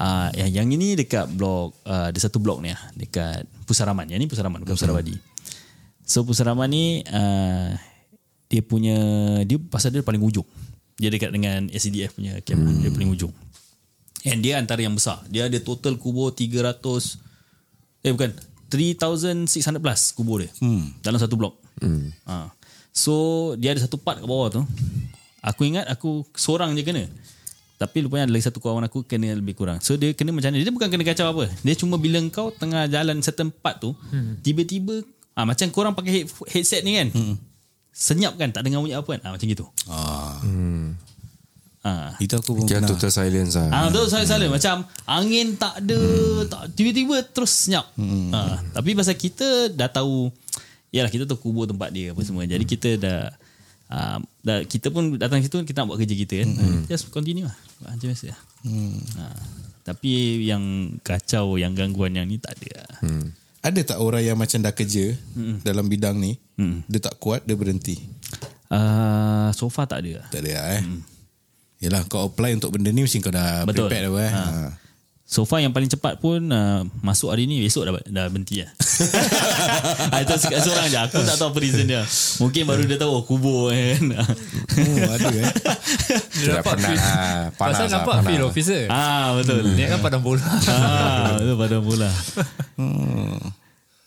uh, yang, yang ini dekat blok uh, ada satu blok ni lah dekat Pusaraman. Yang ni Pusaraman bukan Pusarawadi. So Pusaraman ni uh, dia punya dia pasal dia paling ujung. Dia dekat dengan SCDF punya camp. Hmm. Dia paling ujung. And dia antara yang besar. Dia ada total kubur 300 eh bukan 3600 plus kubur dia. Hmm. Dalam satu blok. Hmm. Ha. So dia ada satu part kat bawah tu. Aku ingat aku seorang je kena. Tapi rupanya ada lagi satu kawan aku kena lebih kurang. So dia kena macam ni. Dia bukan kena kacau apa. Dia cuma bila kau tengah jalan certain part tu, hmm. tiba-tiba ah macam korang pakai head, headset ni kan. Hmm. Senyap kan tak dengar bunyi apa kan. Ah macam gitu. Ah. Hmm. Ah. Itu aku pun Kira pernah. total silence lah. Ah betul saya salah macam angin tak ada tak tiba-tiba terus senyap. Ah tapi pasal kita dah tahu yalah kita tahu kubur tempat dia apa semua. Jadi kita dah ah, dah kita pun datang situ kita nak buat kerja kita kan. Just continue lah. Buat Macam biasa. lah. Ah, tapi yang kacau yang gangguan yang ni tak ada. lah. Hmm. Ada tak orang yang macam dah kerja dalam bidang ni, dia tak kuat, dia berhenti? Ah so far tak ada. lah. Tak ada lah, eh. Yelah kau apply untuk benda ni mesti kau dah Betul. prepared dah eh. Ha. So far yang paling cepat pun uh, masuk hari ni besok dah dah berhenti lah. Ah, Itu se- seorang je. Aku tak tahu apa reason dia. Mungkin baru dia tahu oh, kubur kan. Oh, ada eh. Dia dah penat lah. Panas Pasal lah, nampak panas. feel officer. ah betul. Dia kan padang bola. ah betul pada mula.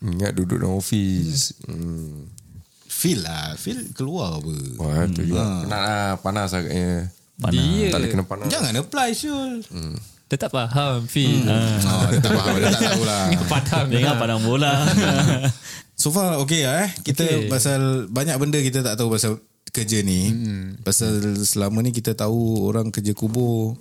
Ingat duduk dalam office. Hmm. Feel lah. Feel keluar apa. Wah, tu juga. Penat lah. Panas agaknya. Dia Tak boleh kena panas. Jangan apply Syul. Dia tak faham feel. Oh, dia tak faham. Dia tak tahu lah. Padang. Dengar padang bola. So far okay lah eh. Kita Okay. pasal banyak benda kita tak tahu pasal kerja ni. Pasal selama ni kita tahu orang kerja kubur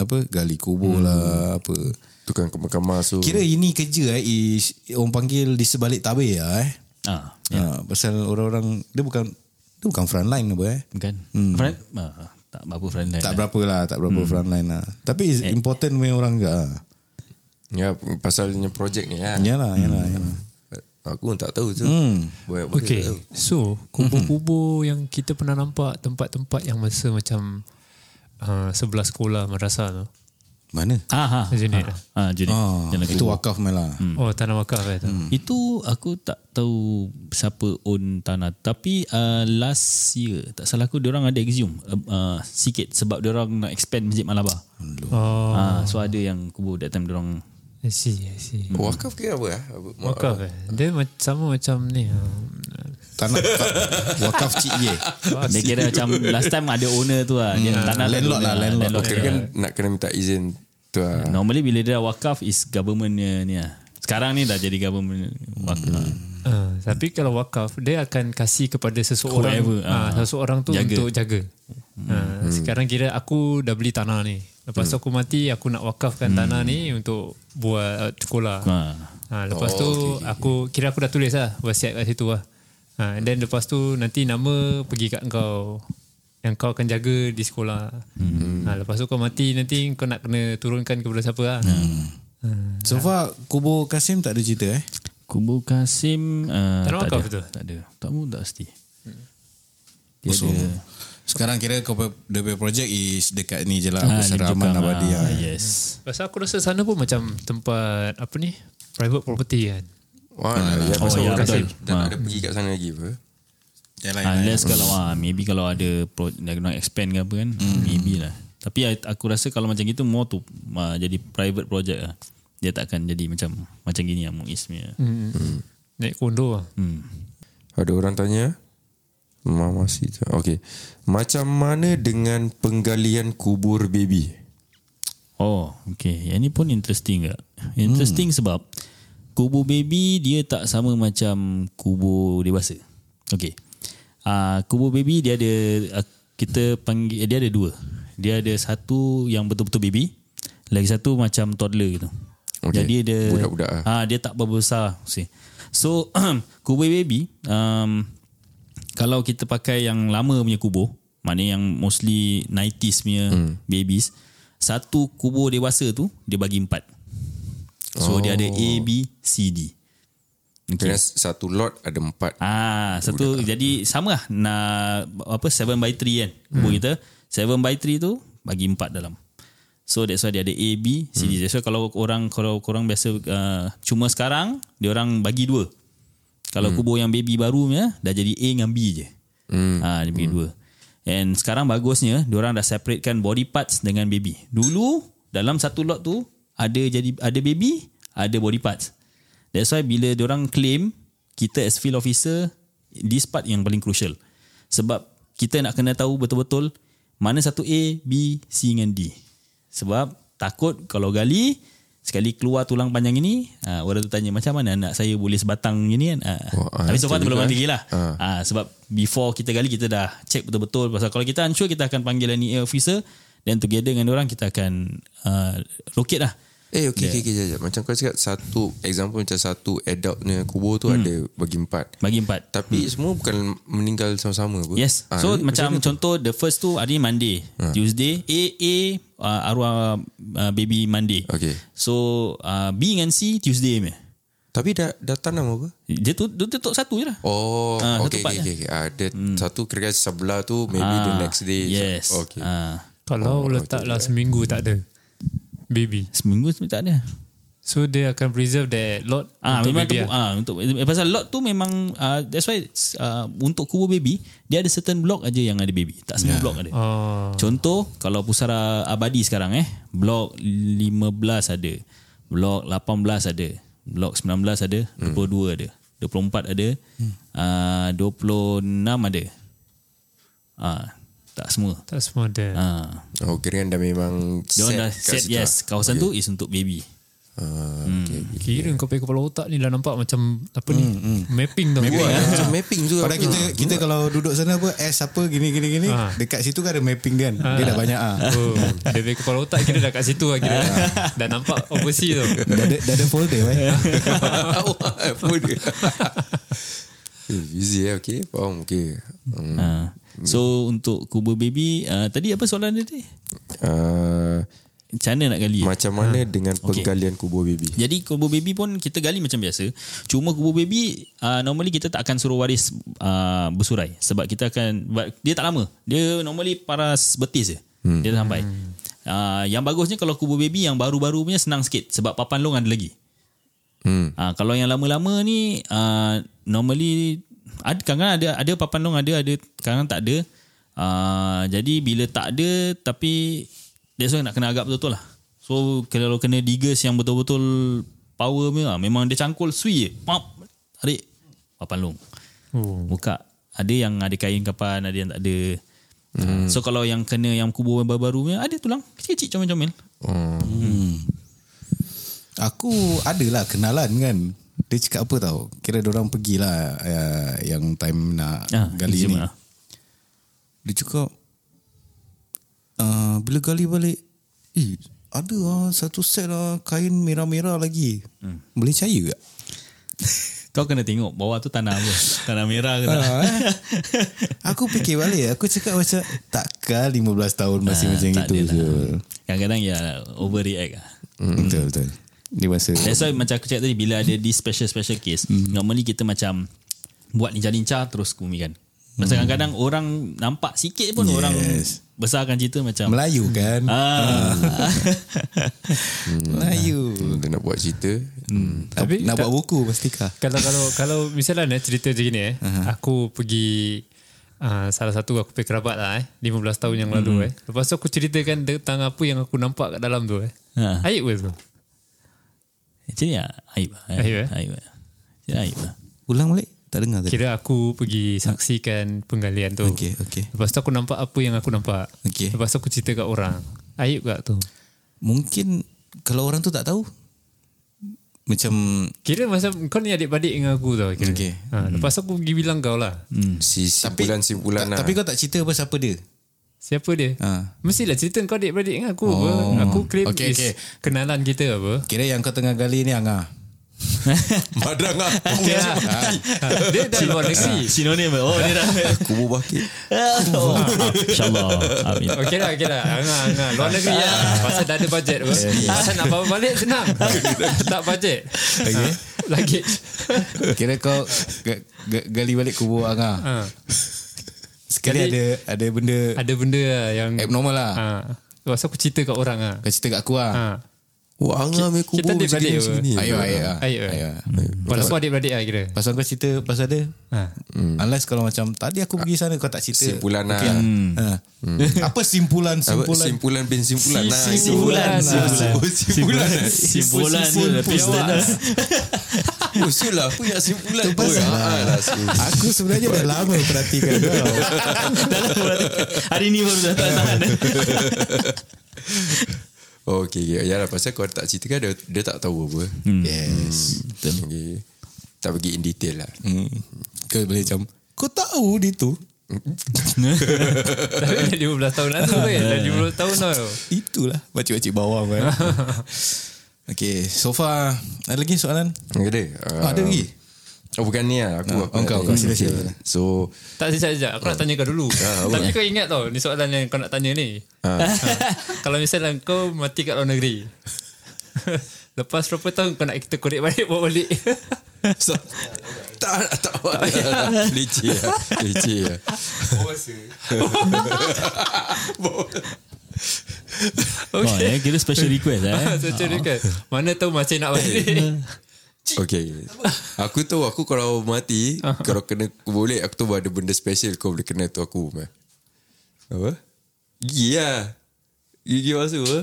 apa gali kubur lah apa. Tukang kamar so. Kira ini kerja eh is, orang panggil di sebalik tabir lah eh. ah, Ya. pasal orang-orang dia bukan dia bukan frontline apa eh. bukan. Friend ah, tak berapa friend lain. Tak lah. berapa lah, tak berapa frontline lah. Tapi is important punya orang ke. ah. Ya, pasalnya projek ni kan. Yalah, yalah, yalah. Aku pun tak tahu tu. Hmm. Banyak benda Okay tahu. So Kubur-kubur yang kita pernah nampak Tempat-tempat yang masa macam uh, Sebelah sekolah madrasah tu Mana? Ah, ha. Macam ni lah. Ah. Ah, jalan itu wakaf malah. Oh tanah wakaf eh tu Itu aku tak tahu siapa own tanah. Tapi uh, last year, tak salah aku, diorang ada exhume uh, uh, sikit sebab diorang nak expand Masjid Malabar. Oh Ah, so ada yang kubur that time diorang I see I see Wakaf ke apa? Apa- Wakaf eh Dia ma- sama macam ni uh, Tanah wakaf Cik Ye. Dia kira macam last time ada owner tu lah. Dia tanah tak landlord ada lah, owner landlord. Kira kan nak kena minta izin tu lah. Normally bila dia dah wakaf is government ni lah. Sekarang ni dah jadi government wakaf. uh, Tapi kalau wakaf Dia akan kasih kepada seseorang Whoever, uh, ah. Seseorang tu Jaga. untuk jaga uh, Sekarang kira aku dah beli tanah ni Lepas tu aku mati Aku nak wakafkan tanah ni Untuk buat uh, sekolah Ha. Ha, lepas oh, tu okay, aku kira aku dah tulis lah wasiat kat situ lah. Ha, and then lepas tu nanti nama pergi kat kau yang kau akan jaga di sekolah. Hmm. Ha, lepas tu kau mati nanti kau nak kena turunkan kepada siapa lah. Hmm. So far kubur Kasim tak ada cerita eh. Kubur Kasim uh, Tak ada tak ada. betul? Tak ada. Tak mu tak pasti. Dia So, ada sekarang kira kau punya projek is dekat ni je lah. Ah, Lim Seraman Abadi. ah, ah. Yes. Pasal aku rasa sana pun macam tempat apa ni? Private property kan. Wah, ya, Oh, pasal ya, betul. dah tak ada pergi kat sana lagi apa. Yalah, yalah. Unless kalau ah, maybe kalau ada pro, nak nak expand ke apa kan, maybe lah. Tapi aku rasa kalau macam gitu more tu uh, jadi private project lah. Dia tak akan jadi macam macam gini lah Muiz punya. Hmm. Hmm. Naik kondo lah. Hmm. Ada orang tanya. Mama tu. Okay. Macam mana dengan penggalian kubur baby? Oh, okay. Yang ni pun interesting tak? Interesting hmm. sebab kubur baby dia tak sama macam kubur dewasa. Okay. Uh, kubur baby dia ada uh, kita panggil dia ada dua. Dia ada satu yang betul-betul baby, lagi satu macam toddler gitu. Okay. Jadi dia Budak-budak. Ah dia tak berbesar. See. So kubur baby um, kalau kita pakai yang lama punya kubur, maknanya yang mostly 90s punya hmm. babies, satu kubur dewasa tu dia bagi empat. So oh. dia ada A, B, C, D. Kira satu lot ada empat. Ah, satu jadi sama lah nak apa 7 by 3 kan kubur hmm. kita. 7 by 3 tu bagi empat dalam. So that's why dia ada A, B, C, D. That's why kalau orang kalau korang biasa uh, cuma sekarang dia orang bagi dua. Kalau kubur yang baby baru punya dah jadi A dengan B je. Hmm. Ha, dia bagi dua. And sekarang bagusnya dia orang dah separatekan body parts dengan baby. Dulu dalam satu lot tu ada jadi ada baby, ada body parts. That's why bila dia orang claim kita as field officer this part yang paling crucial. Sebab kita nak kena tahu betul-betul mana satu A, B, C dengan D. Sebab takut kalau gali sekali keluar tulang panjang ini, ha, orang tu tanya macam mana anak saya boleh sebatang gini kan. Ha. Oh, Tapi so far tu betul belum lagi lah. Ha. sebab before kita gali kita dah check betul-betul pasal kalau kita unsure kita akan panggil NEA officer dan together dengan orang kita akan uh, locate lah. Eh okay, okay, okay, okay, Macam kau cakap Satu example Macam satu adult punya kubur tu Ada bagi empat Bagi empat. Tapi semua bukan Meninggal sama-sama apa Yes. Ah, so ni macam contoh the first tu hari ni Monday, Tuesday A A uh, arwah uh, baby Monday. Okay So uh, B dengan C Tuesday punya. Tapi dah, dah tanam apa? Dia tu dia tutup satu je lah. Oh, Ah, okay, okay, okay, okay. Ah, dia satu kira sebelah tu maybe the Ah, next day. Yes. Okay. Ah, Kalau letaklah seminggu tak ada baby. seminggu sebenarnya tak ada. So dia akan preserve that lot Ah untuk memang baby tu, ah untuk eh, pasal lot tu memang uh, that's why uh, untuk kubur baby dia ada certain block aja yang ada baby. Tak semua block ada. Oh. Contoh kalau pusara abadi sekarang eh blok 15 ada. Blok 18 ada. Blok 19 ada, 22 ada. 24 ada. Uh, 26 ada. Ah tak semua. Tak semua ada. Ah Oh, kira dah memang dia orang dah set situ yes lah. kawasan tu is untuk baby. Ah, Hmm. okay. Kira kau pakai kepala otak ni dah nampak macam apa ni? Mapping tau. Wah, macam mapping juga. Padahal kita kita kalau duduk sana apa S apa gini gini gini Ah. dekat situ kan ada mapping dia kan. Dia dah banyak ah. Oh, dia pakai kepala otak kira dah kat situ lah kira. dah nampak overseas tu. Dah ada dah ada folder eh. Dia? Eh, Easy eh, okay. Faham, okay. Hmm. Ah. So untuk kubur baby uh, tadi apa soalan dia tadi? Uh, Macam mana nak gali? macam mana dengan penggalian kubur baby? Jadi kubur baby pun kita gali macam biasa. Cuma kubur baby uh, normally kita tak akan suruh waris uh, bersurai sebab kita akan dia tak lama. Dia normally paras betis je. Hmm. Dia dah sampai. Uh, yang bagusnya kalau kubur baby yang baru-baru punya senang sikit sebab papan long ada lagi. Hmm. Uh, kalau yang lama-lama ni uh, normally ada kadang ada ada papan long ada ada kadang tak ada. Uh, jadi bila tak ada tapi that's why nak kena agak betul-betul lah. So kalau kena diggers yang betul-betul power punya ah, memang dia cangkul sui je. Pop tarik papan long. Oh. Buka. Ada yang ada kain kapan, ada yang tak ada. Hmm. So kalau yang kena yang kubur yang baru-baru punya ada tulang kecil-kecil comel-comel. Oh. Aku adalah kenalan kan. Dia cakap apa tau? Kira orang pergilah uh, yang time nak Ah, gali ni. lah. Dia cakap uh, bila gali balik, eh ada lah satu set lah kain merah-merah lagi. Hmm. Boleh percaya tak? Kau kena tengok bawah tu tanah apa? Tanah merah ke tak? Ah, eh. aku fikir balik Aku cakap macam Takkan 15 tahun Masih Ah, macam itu je Kadang-kadang ya overreact lah. Betul betul Dia masa That's why macam aku cakap tadi bila ada this special special case, normally kita macam buat lincah-lincah terus kumikan. Masa kadang-kadang orang nampak sikit pun Yes. orang besarkan cerita macam Melayu kan ah, Melayu Dia nak buat cerita. Hmm. Tapi Nak buat buku Pastikah Kalau kalau kalau misalnya cerita macam gini eh, uh-huh. aku pergi uh, salah satu aku pergi kerabat lah eh, 15 tahun yang lalu eh. Lepas tu aku ceritakan tentang apa yang aku nampak kat dalam tu eh. Ha. Aib ke tu? Actually ya, aib lah. Aib, eh? Aib lah. Actually, aib lah. Ulang balik Tak dengar tadi Kira aku pergi saksikan penggalian tu. Okey okey Lepas tu aku nampak apa yang aku nampak. Okey. Lepas tu aku cerita kat orang. Aib kat tu. Mungkin Kalau orang tu tak tahu Macam Kira masa kau ni adik-beradik dengan aku tau. Kira. Okey. Ha, lepas tu aku pergi bilang kau lah. Si simpulan-simpulan ta- lah. Tapi kau tak cerita apa siapa dia Siapa dia? Ha. Mestilah cerita kau adik-beradik dengan aku. Oh. Aku claim Okey, is okey. kenalan kita apa. Kira yang kau tengah gali ni Angah Madrang lah. Okay, lah. dia dah luar negeri. Sinonim Oh dia dah Kubur bakit. oh, InsyaAllah Amin Okey lah, okey lah. Angah, angah. Luar negeri lah. Pasal dah ada bajet. Pasal nak bawa balik senang. tak bajet. Okay. Lagi. Kira kau ga- ga- Gali balik kubur Angah Ha. Sekali Jadi- ada Ada benda Ada benda lah yang... Abnormal lah Ha. Lepas tu aku cerita kat orang lah. Kau cerita kat aku lah. Ha. Wah, angah ambil kubur Kita adik macam beradik ni, apa? macam ni. Ayo, ayo. Ayo. Ayo. Walaupun adik-beradik lah kira. Pasal kau cerita pasal dia. Ha. Unless kalau macam tadi aku pergi sana kau tak cerita. Simpulan lah. Okey Ha. Apa simpulan simpulan? simpulan bin simpulan lah. Simpulan. Simpulan. Simpulan. Simpulan piston lah. Oh, siul lah. Apa yang simpulan? Tu pasal lah. ah, lah, siul. Aku sebenarnya dah lama perhatikan kau. Hari ni baru dah tahan. Oh, okay, okay. Yalah, pasal kau tak cerita kan dia, dia tak tahu apa. Yes. Okay. Tak pergi in detail lah. Hmm. Kau boleh macam kau tahu dia tu. Tapi dah 15 tahun lalu kan. Dah 15 tahun tau. Itulah Pakcik-pakcik bawang kan. Okay, so far ada lagi soalan? Ada? Ah, ada lagi? Oh, bukan ni lah. Aku, Ah, aku tanya. sila, sila. Okay. So, Tak sekejap sekejap. Aku nak tanya kau dulu. Tapi kau ingat tau. Ni soalan yang kau nak tanya ni. Ha. Kalau misalnya kau mati kat luar negeri. Lepas berapa tahun kau nak kita korek balik bawa balik. so tak tak tak leceh lah leceh lah Oh, eh, kira special request eh. so macam kan. Mana tahu masih nak balik. Okay Aku tahu Aku kalau mati Kalau kena boleh Aku tahu ada benda special Kau boleh kena tu aku man. Apa? Gigi lah Gigi masuk apa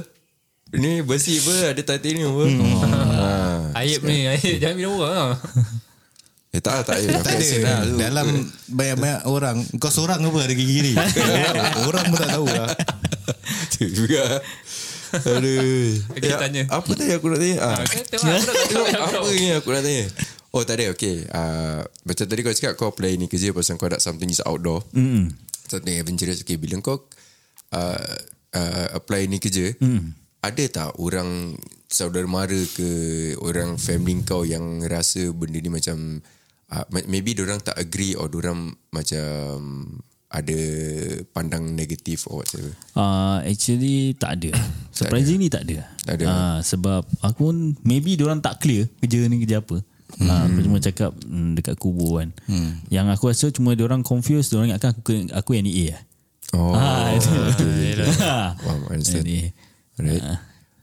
Ni besi apa Ada titanium apa ha. Aib ni. Aib. Jangan minum orang lah. Eh tak tak Tak, Tak ada. Dalam banyak-banyak orang. Kau seorang apa ada gigi ni? orang pun tak tahu lah. Itu juga Aduh Okay, tanya. Apa tadi aku nak tanya ah. Okay, tengok aku. Apa ni aku nak tanya Oh tak ada okay uh, Macam tadi kau cakap Kau apply ni kerja Pasal kau nak something is outdoor mm. Something adventurous Okay bila kau uh, uh, Apply ni kerja mm. Ada tak orang Saudara mara ke Orang family kau Yang rasa benda ni macam uh, Maybe orang tak agree Or orang macam Ada Pandang negatif Or whatever Uh, actually tak ada. Surprisingly tak ada. Tak ada. Uh, sebab aku pun maybe orang tak clear kerja ni kerja apa. Hmm. Uh, aku cuma cakap mm, dekat kubur kan. Hmm. Yang aku rasa cuma orang confused, orang ingatkan aku aku NEA lah. Oh Ah, itu. Wow, understand. NEA. Right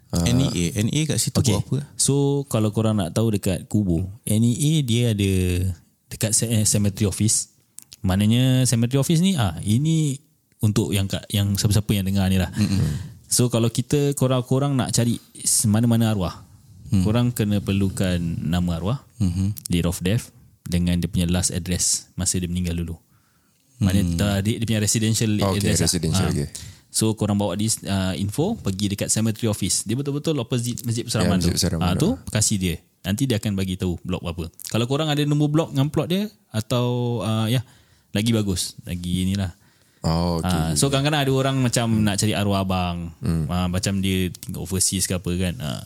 NEA. NEA kat situ Okay. buat apa? So kalau korang nak tahu dekat kubur, NEA dia ada dekat eh, cemetery office. Maknanya cemetery office ni ah ini untuk yang kat, yang siapa-siapa yang dengar ni lah. Mm-hmm. So kalau kita korang-korang nak cari mana-mana arwah, mm. korang kena perlukan nama arwah, mm-hmm. date of death dengan dia punya last address masa dia meninggal dulu. Maknanya mm. dia, dia punya residential Oh, okay, address. lah. residential, Ah. okay. So korang bawa this uh, info pergi dekat cemetery office. Dia betul-betul opposite Masjid Ya, Masjid tu. Persaraman Ah tu. tu kasih dia. Nanti dia akan bagi tahu blok berapa. Kalau korang ada nombor blok dengan plot dia atau uh, ya lagi bagus. Lagi inilah. Oh okay. Ah, so kadang-kadang ada orang macam nak cari arwah abang. Hmm. Ah, macam dia tinggal overseas ke apa kan. Ah.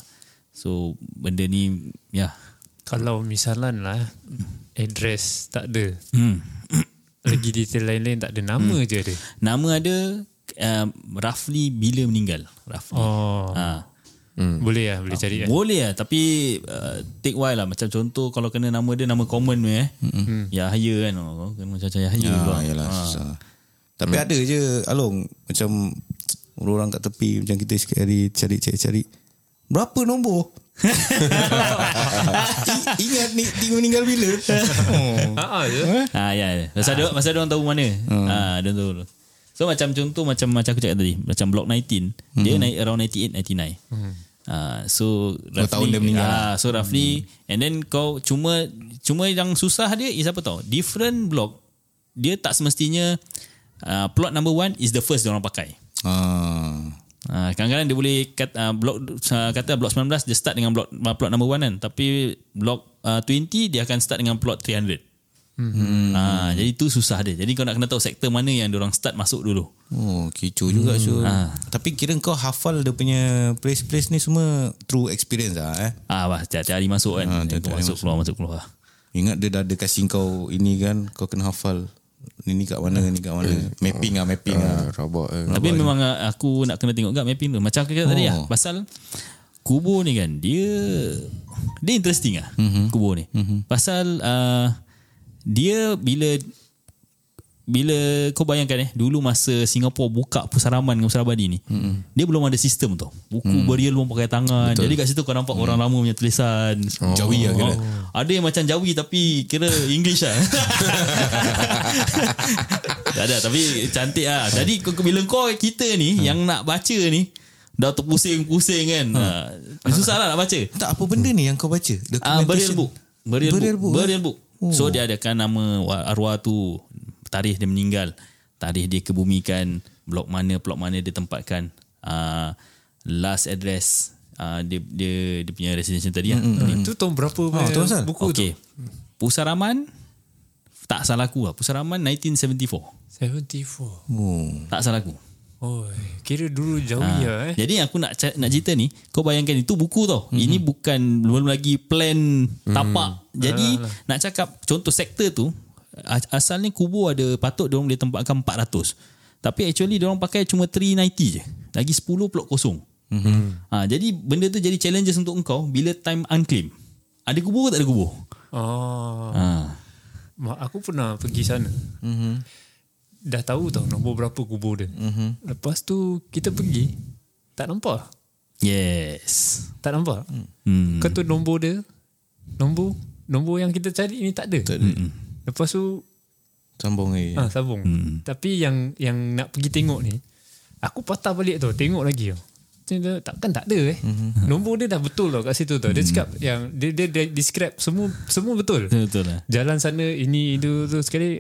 So benda ni ya. Kalau misalan lah. Address tak ada. Hmm. Lagi detail lain-lain tak ada. Nama je ada. Nama ada um, roughly bila meninggal. Roughly. Oh. Ah. Hmm. Boleh lah. Boleh cari kan. Boleh lah Tapi uh, Take while lah Macam contoh Kalau kena nama dia Nama common ni eh mm-hmm. Yahya kan oh, Kena macam-macam Yahya Ya, pula. yalah, Ah. susah. Tapi ada je Along Macam Orang kat tepi Macam kita sikit hari Cari-cari Berapa nombor? I- Ingat ni Tinggal meninggal bila? oh. Ha ah je. Ah ya. ya. Masa dia masa dia orang tahu mana. Hmm. Ah dia tahu. So macam contoh macam macam aku cakap tadi, macam block 19, hmm. dia naik around 98 99. Hmm. Ah so roughly, tahun dia meninggal. Ah so roughly hmm. and then kau cuma cuma yang susah dia is apa tau? Different block dia tak semestinya uh, plot number one is the first dia orang pakai. Ah. Uh, kadang-kadang dia boleh kata, uh, blok uh, kata blok 19 dia start dengan blok uh, plot number 1 kan tapi blok uh, 20 dia akan start dengan plot 300 hmm. uh, jadi itu susah dia jadi kau nak kena tahu sektor mana yang dia orang start masuk dulu Oh, kecoh juga Syul. Ah. Tapi kira kau hafal dia punya place-place ni semua through experience lah eh. ah bah tiap-tiap hari masuk kan Ah, Dia tiap-tiap hari masuk keluar masuk keluar Ingat dia dah ada kasih kau ini kan, kau kena hafal. Ni kat mana, ni kat mana. Mapping lah, mapping lah. Ah, rabak eh. tapi memang aku nak kena tengok kat mapping tu macam kata tadi lah Oh. pasal kubur ni kan dia dia interesting lah mm-hmm. kubur ni mm-hmm. pasal uh, dia bila bila kau bayangkan eh dulu masa Singapura buka pusaraman dengan pusarabadi ni mm. dia belum ada sistem tau buku mm. berial belum pakai tangan Betul. jadi kat situ kau nampak mm. orang lama punya tulisan Oh. Jawi lah kira. ada yang macam Jawi tapi kira English lah tak ada tapi cantik lah jadi bila kau kita ni Hmm. yang nak baca ni dah terpusing-pusing kan ha. susah lah nak baca Tak apa benda ni yang kau baca? Ah, burial Documentation. book. Burial, Burial book. book, Burial book. So dia adakan nama wa- arwah tu, tarikh dia meninggal, tarikh dia kebumikan, blok mana, blok mana dia tempatkan, uh, last address, uh, dia, dia dia punya residential tadi lah. Hmm. Itu tahun berapa punya tu buku Okay. Pusaraman, tak salah aku lah. Pusaraman 1974. tu? 74. Oh. Tak salah aku. Oh, kira dulu jauh ya eh. Jadi aku nak nak cerita ni, kau bayangkan itu buku tau. Mm-hmm. Ini bukan belum lagi plan tapak. Jadi nak cakap contoh sektor tu asalnya kubur ada patut dia orang boleh tempatkan 400. Tapi actually dia orang pakai cuma 390 je. Lagi 10 plot kosong. Mm-hmm. Ha, jadi benda tu jadi challenges untuk engkau bila time unclaim. Ada kubur ke tak ada kubur? Oh. Ha. Mak aku pernah pergi sana. Mm-hmm. Dah tahu tau nombor berapa kubur dia. Mm-hmm. Lepas tu kita pergi tak nampak. Yes. Tak nampak. Hmm. Kau tu nombor dia. Nombor nombor yang kita cari ni tak ada. Tak ada. Lepas tu Sambung lagi. ah sambung. Hmm. Tapi yang yang nak pergi tengok ni aku patah balik tu tengok lagi tau. Dia, takkan tak ada eh. Hmm. Nombor dia dah betul tau kat situ tau. Dia cakap yang dia dia, dia describe semua semua betul. Betul lah. Jalan sana ini itu tu sekali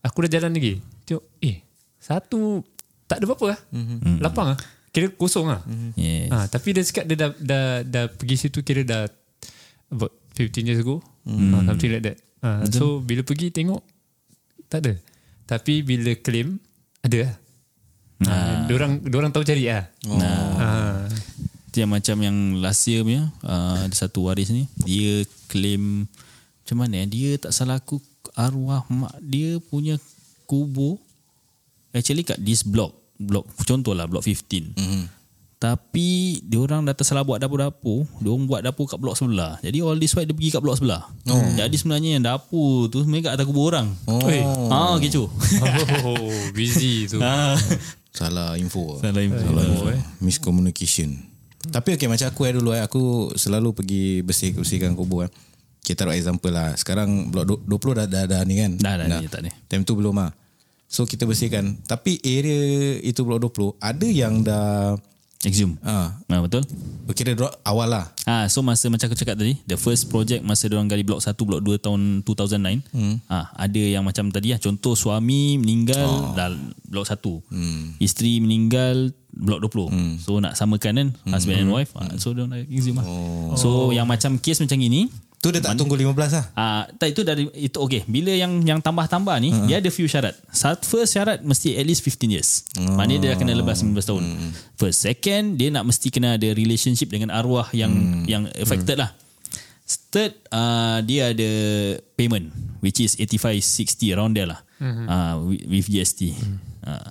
aku dah jalan lagi. Tengok eh satu tak ada apa-apa lah. Mm-hmm. Lapang lah. Kira kosong lah. Mm-hmm. Yes. Ha, tapi dia cakap dia dah, dah, dah pergi situ kira dah about 15 years ago. Mm. Ha, something like that. Ha, so bila pergi tengok tak ada. Tapi bila claim ada lah. Ha, Diorang, diorang tahu cari lah. Oh. Ha. Itu yang macam yang last year punya uh, Ada satu waris ni Dia claim Macam mana eh Dia tak salah aku Arwah mak dia punya kubur Actually kat this block block Contohlah block 15 mm-hmm. Tapi Diorang dah tersalah buat dapur-dapur Diorang buat dapur kat blok sebelah Jadi all this while dia pergi kat blok sebelah oh. Jadi sebenarnya yang dapur tu Sebenarnya kat atas kubur orang Oh. Oi. Ah, kecoh Oh, busy tu. ah. Salah info. Salah info Salah info. Miscommunication. Tapi okay macam aku eh dulu eh aku selalu pergi bersih bersihkan kubur eh. Kita taruh example lah. Sekarang blok du- 20 dah dah, dah ni kan. Dah, dah, ni tak ni. Time tu belum ah. So kita bersihkan. Tapi area itu blok 20 ada yang dah Exhume ah ah, Betul kira drop awal lah. Ah, so masa macam aku cakap tadi, the first project masa dia orang gali blok 1, blok 2 tahun 2009, hmm. ah, ada yang macam tadi lah, contoh suami meninggal oh. dalam blok 1. Hmm. Isteri meninggal blok 20. Hmm. So nak samakan kan hmm. husband and wife. Ah, so dia orang exhume lah. Oh. So yang macam case macam ini, Tu dia tak tunggu 15 lah. Ah, tak itu dari itu okey. Bila yang yang tambah-tambah ni, uh-huh. dia ada few syarat. Sat, first syarat mesti at least 15 years. Uh-huh. Maknanya dia kena lepas 15 tahun. Uh-huh. First, second dia nak mesti kena ada relationship dengan arwah yang uh-huh. yang affected uh-huh. lah. Third, uh, dia ada payment which is 85 60 around there lah. Uh-huh. Uh, with, with GST. Uh-huh. Uh.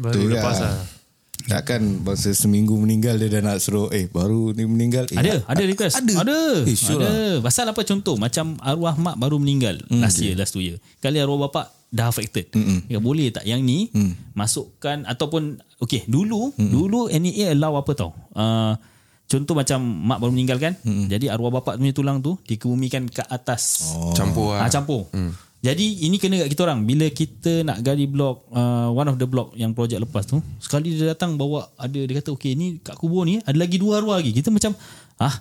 Baru Tu lepas lah. lah. Takkan masa seminggu meninggal dia dah nak suruh eh baru ni meninggal. Eh, Ada, ada request. Ada. Ada. Eh, sure ada. lah. Pasal apa contoh macam arwah mak baru meninggal mm, last year, last two year. Kali arwah bapak dah affected. Mm-mm. Ya, boleh tak yang ni mm. masukkan ataupun okay dulu mm dulu NEA allow apa tau? Uh, contoh macam mak baru meninggal kan. Mm. Jadi arwah bapak punya tulang tu dikebumikan ke atas. Oh. Campur Ah lah. campur. Hmm. Jadi ini kena kat kita orang bila kita nak gali blok uh, one of the block yang projek lepas tu sekali dia datang bawa ada dia kata okey ni kat kubur ni ada lagi dua arwah lagi. Kita macam ah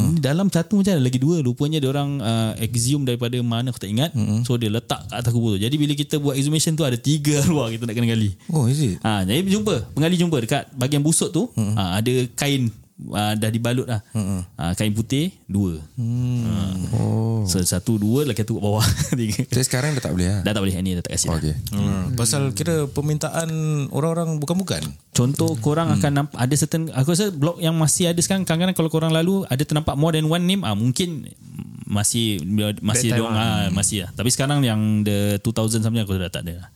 hmm. dalam satu macam ada lagi dua rupanya dia orang uh, exhume daripada mana aku tak ingat. Hmm. So dia letak kat atas kubur tu. Jadi bila kita buat exhumation tu ada tiga arwah kita nak kena gali. Oh, is it? Ha, jadi jumpa, pengali jumpa dekat bahagian busuk tu hmm. ha, ada kain uh, dah dibalut lah. Hmm. Ha, kain putih dua. Hmm. Ha. Oh. So, satu dua lagi satu kat bawah. Tiga. Jadi sekarang dah tak boleh lah. Dah tak boleh ni dah tak kasih. Oh, Okay. Hmm. Pasal kira permintaan orang-orang bukan-bukan. Contoh korang hmm. akan nampak ada certain aku rasa blok yang masih ada sekarang kadang-kadang kalau korang lalu ada ternampak more than one name ah mungkin masih masih dong ah, masih lah. Tapi sekarang yang the 2000 something aku dah tak ada. lah.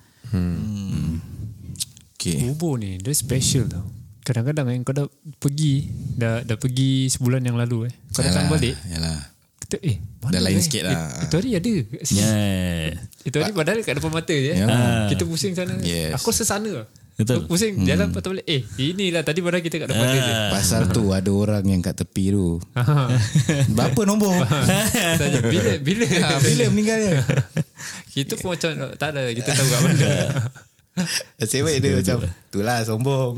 Okay. Kubur ni dia special tau. Kadang-kadang kan kau dah pergi dah dah pergi sebulan yang lalu eh. Kau datang balik Yalah. Kita, eh, mana Dah lain eh? sikit lah. Eh, Itu hari ada. Yeah. Itu hari padahal kat depan mata je. Ya. Ah. Kita pusing sana. Yes. Aku sesana. Betul. Aku pusing jalan patut balik. Eh, inilah tadi padahal kita kat depan dia je. Pasal tu ada orang yang kat tepi tu. Berapa nombor? Tanya, bila bila Ha, bila meninggalnya? kita pun macam tak ada kita tahu kat mana. Baik dia macam Itulah sombong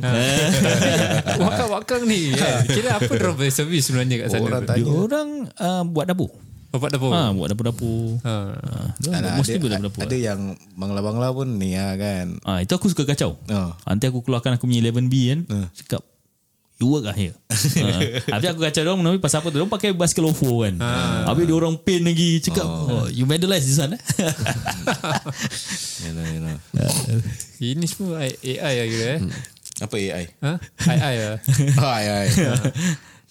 Wakang-wakang ni kan. Kira apa drop service sebenarnya kat sana? Orang Dia tanya orang uh, buat dapur. Bapak dapur. Ha, buat dapur-dapur. Ha. Ha, Alah, buat- mesti ada, buat dapur-dapur. ada yang Bangla-bangla pun ni lah kan Ah, itu aku suka kacau. Oh. Nanti aku keluarkan aku punya 11B kan. Cakap, you work lah here. ha. Habis aku kacau dia orang pasal apa tu. Dia orang pakai basikal ofo kan. Habis dia orang pain lagi. Cakap, oh. you vandalize this one eh. Yalah, yalah. Ini semua AI lah kira eh. Apa AI? Ha? AI lah. Oh, AI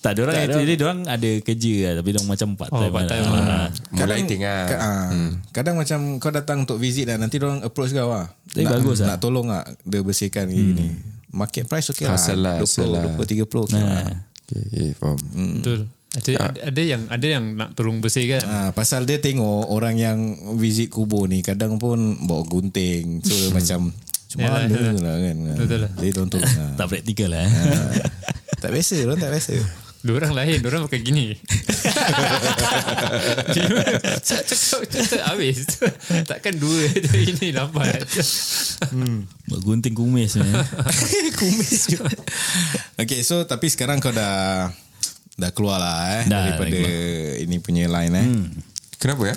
tak, dia orang actually dia orang ada kerja lah. Tapi orang macam part Oh, time. part time lah. lah. Mulai tengah. Ka- ah, Kadang macam kau datang untuk visit dan nanti orang approach kau lah. Tapi nak, bagus lah. Nak tolong lah dia bersihkan hmm. gini. Market price okay lah. Hasil lah, hasil lah. 20, 20 30 okay lah. Okay, okay, faham. Betul. Ada, ada, ada yang ada yang nak tolong bersih kan. Ah, pasal dia tengok orang yang visit kubur ni kadang pun bawa gunting. So macam cuma mana yalah. lah kan. Betul lah. Dia tolong tolong. ah. Tak praktikal lah. Eh. tak biasa, orang tak biasa. Diorang lain, diorang pakai gini. Cak cakap cakap habis. Takkan dua je ini lambat. Buat gunting kumis ni. Kumis juga. okay, so tapi sekarang kau dah dah keluar lah eh Dah, daripada dah ini punya line eh. Kenapa ya?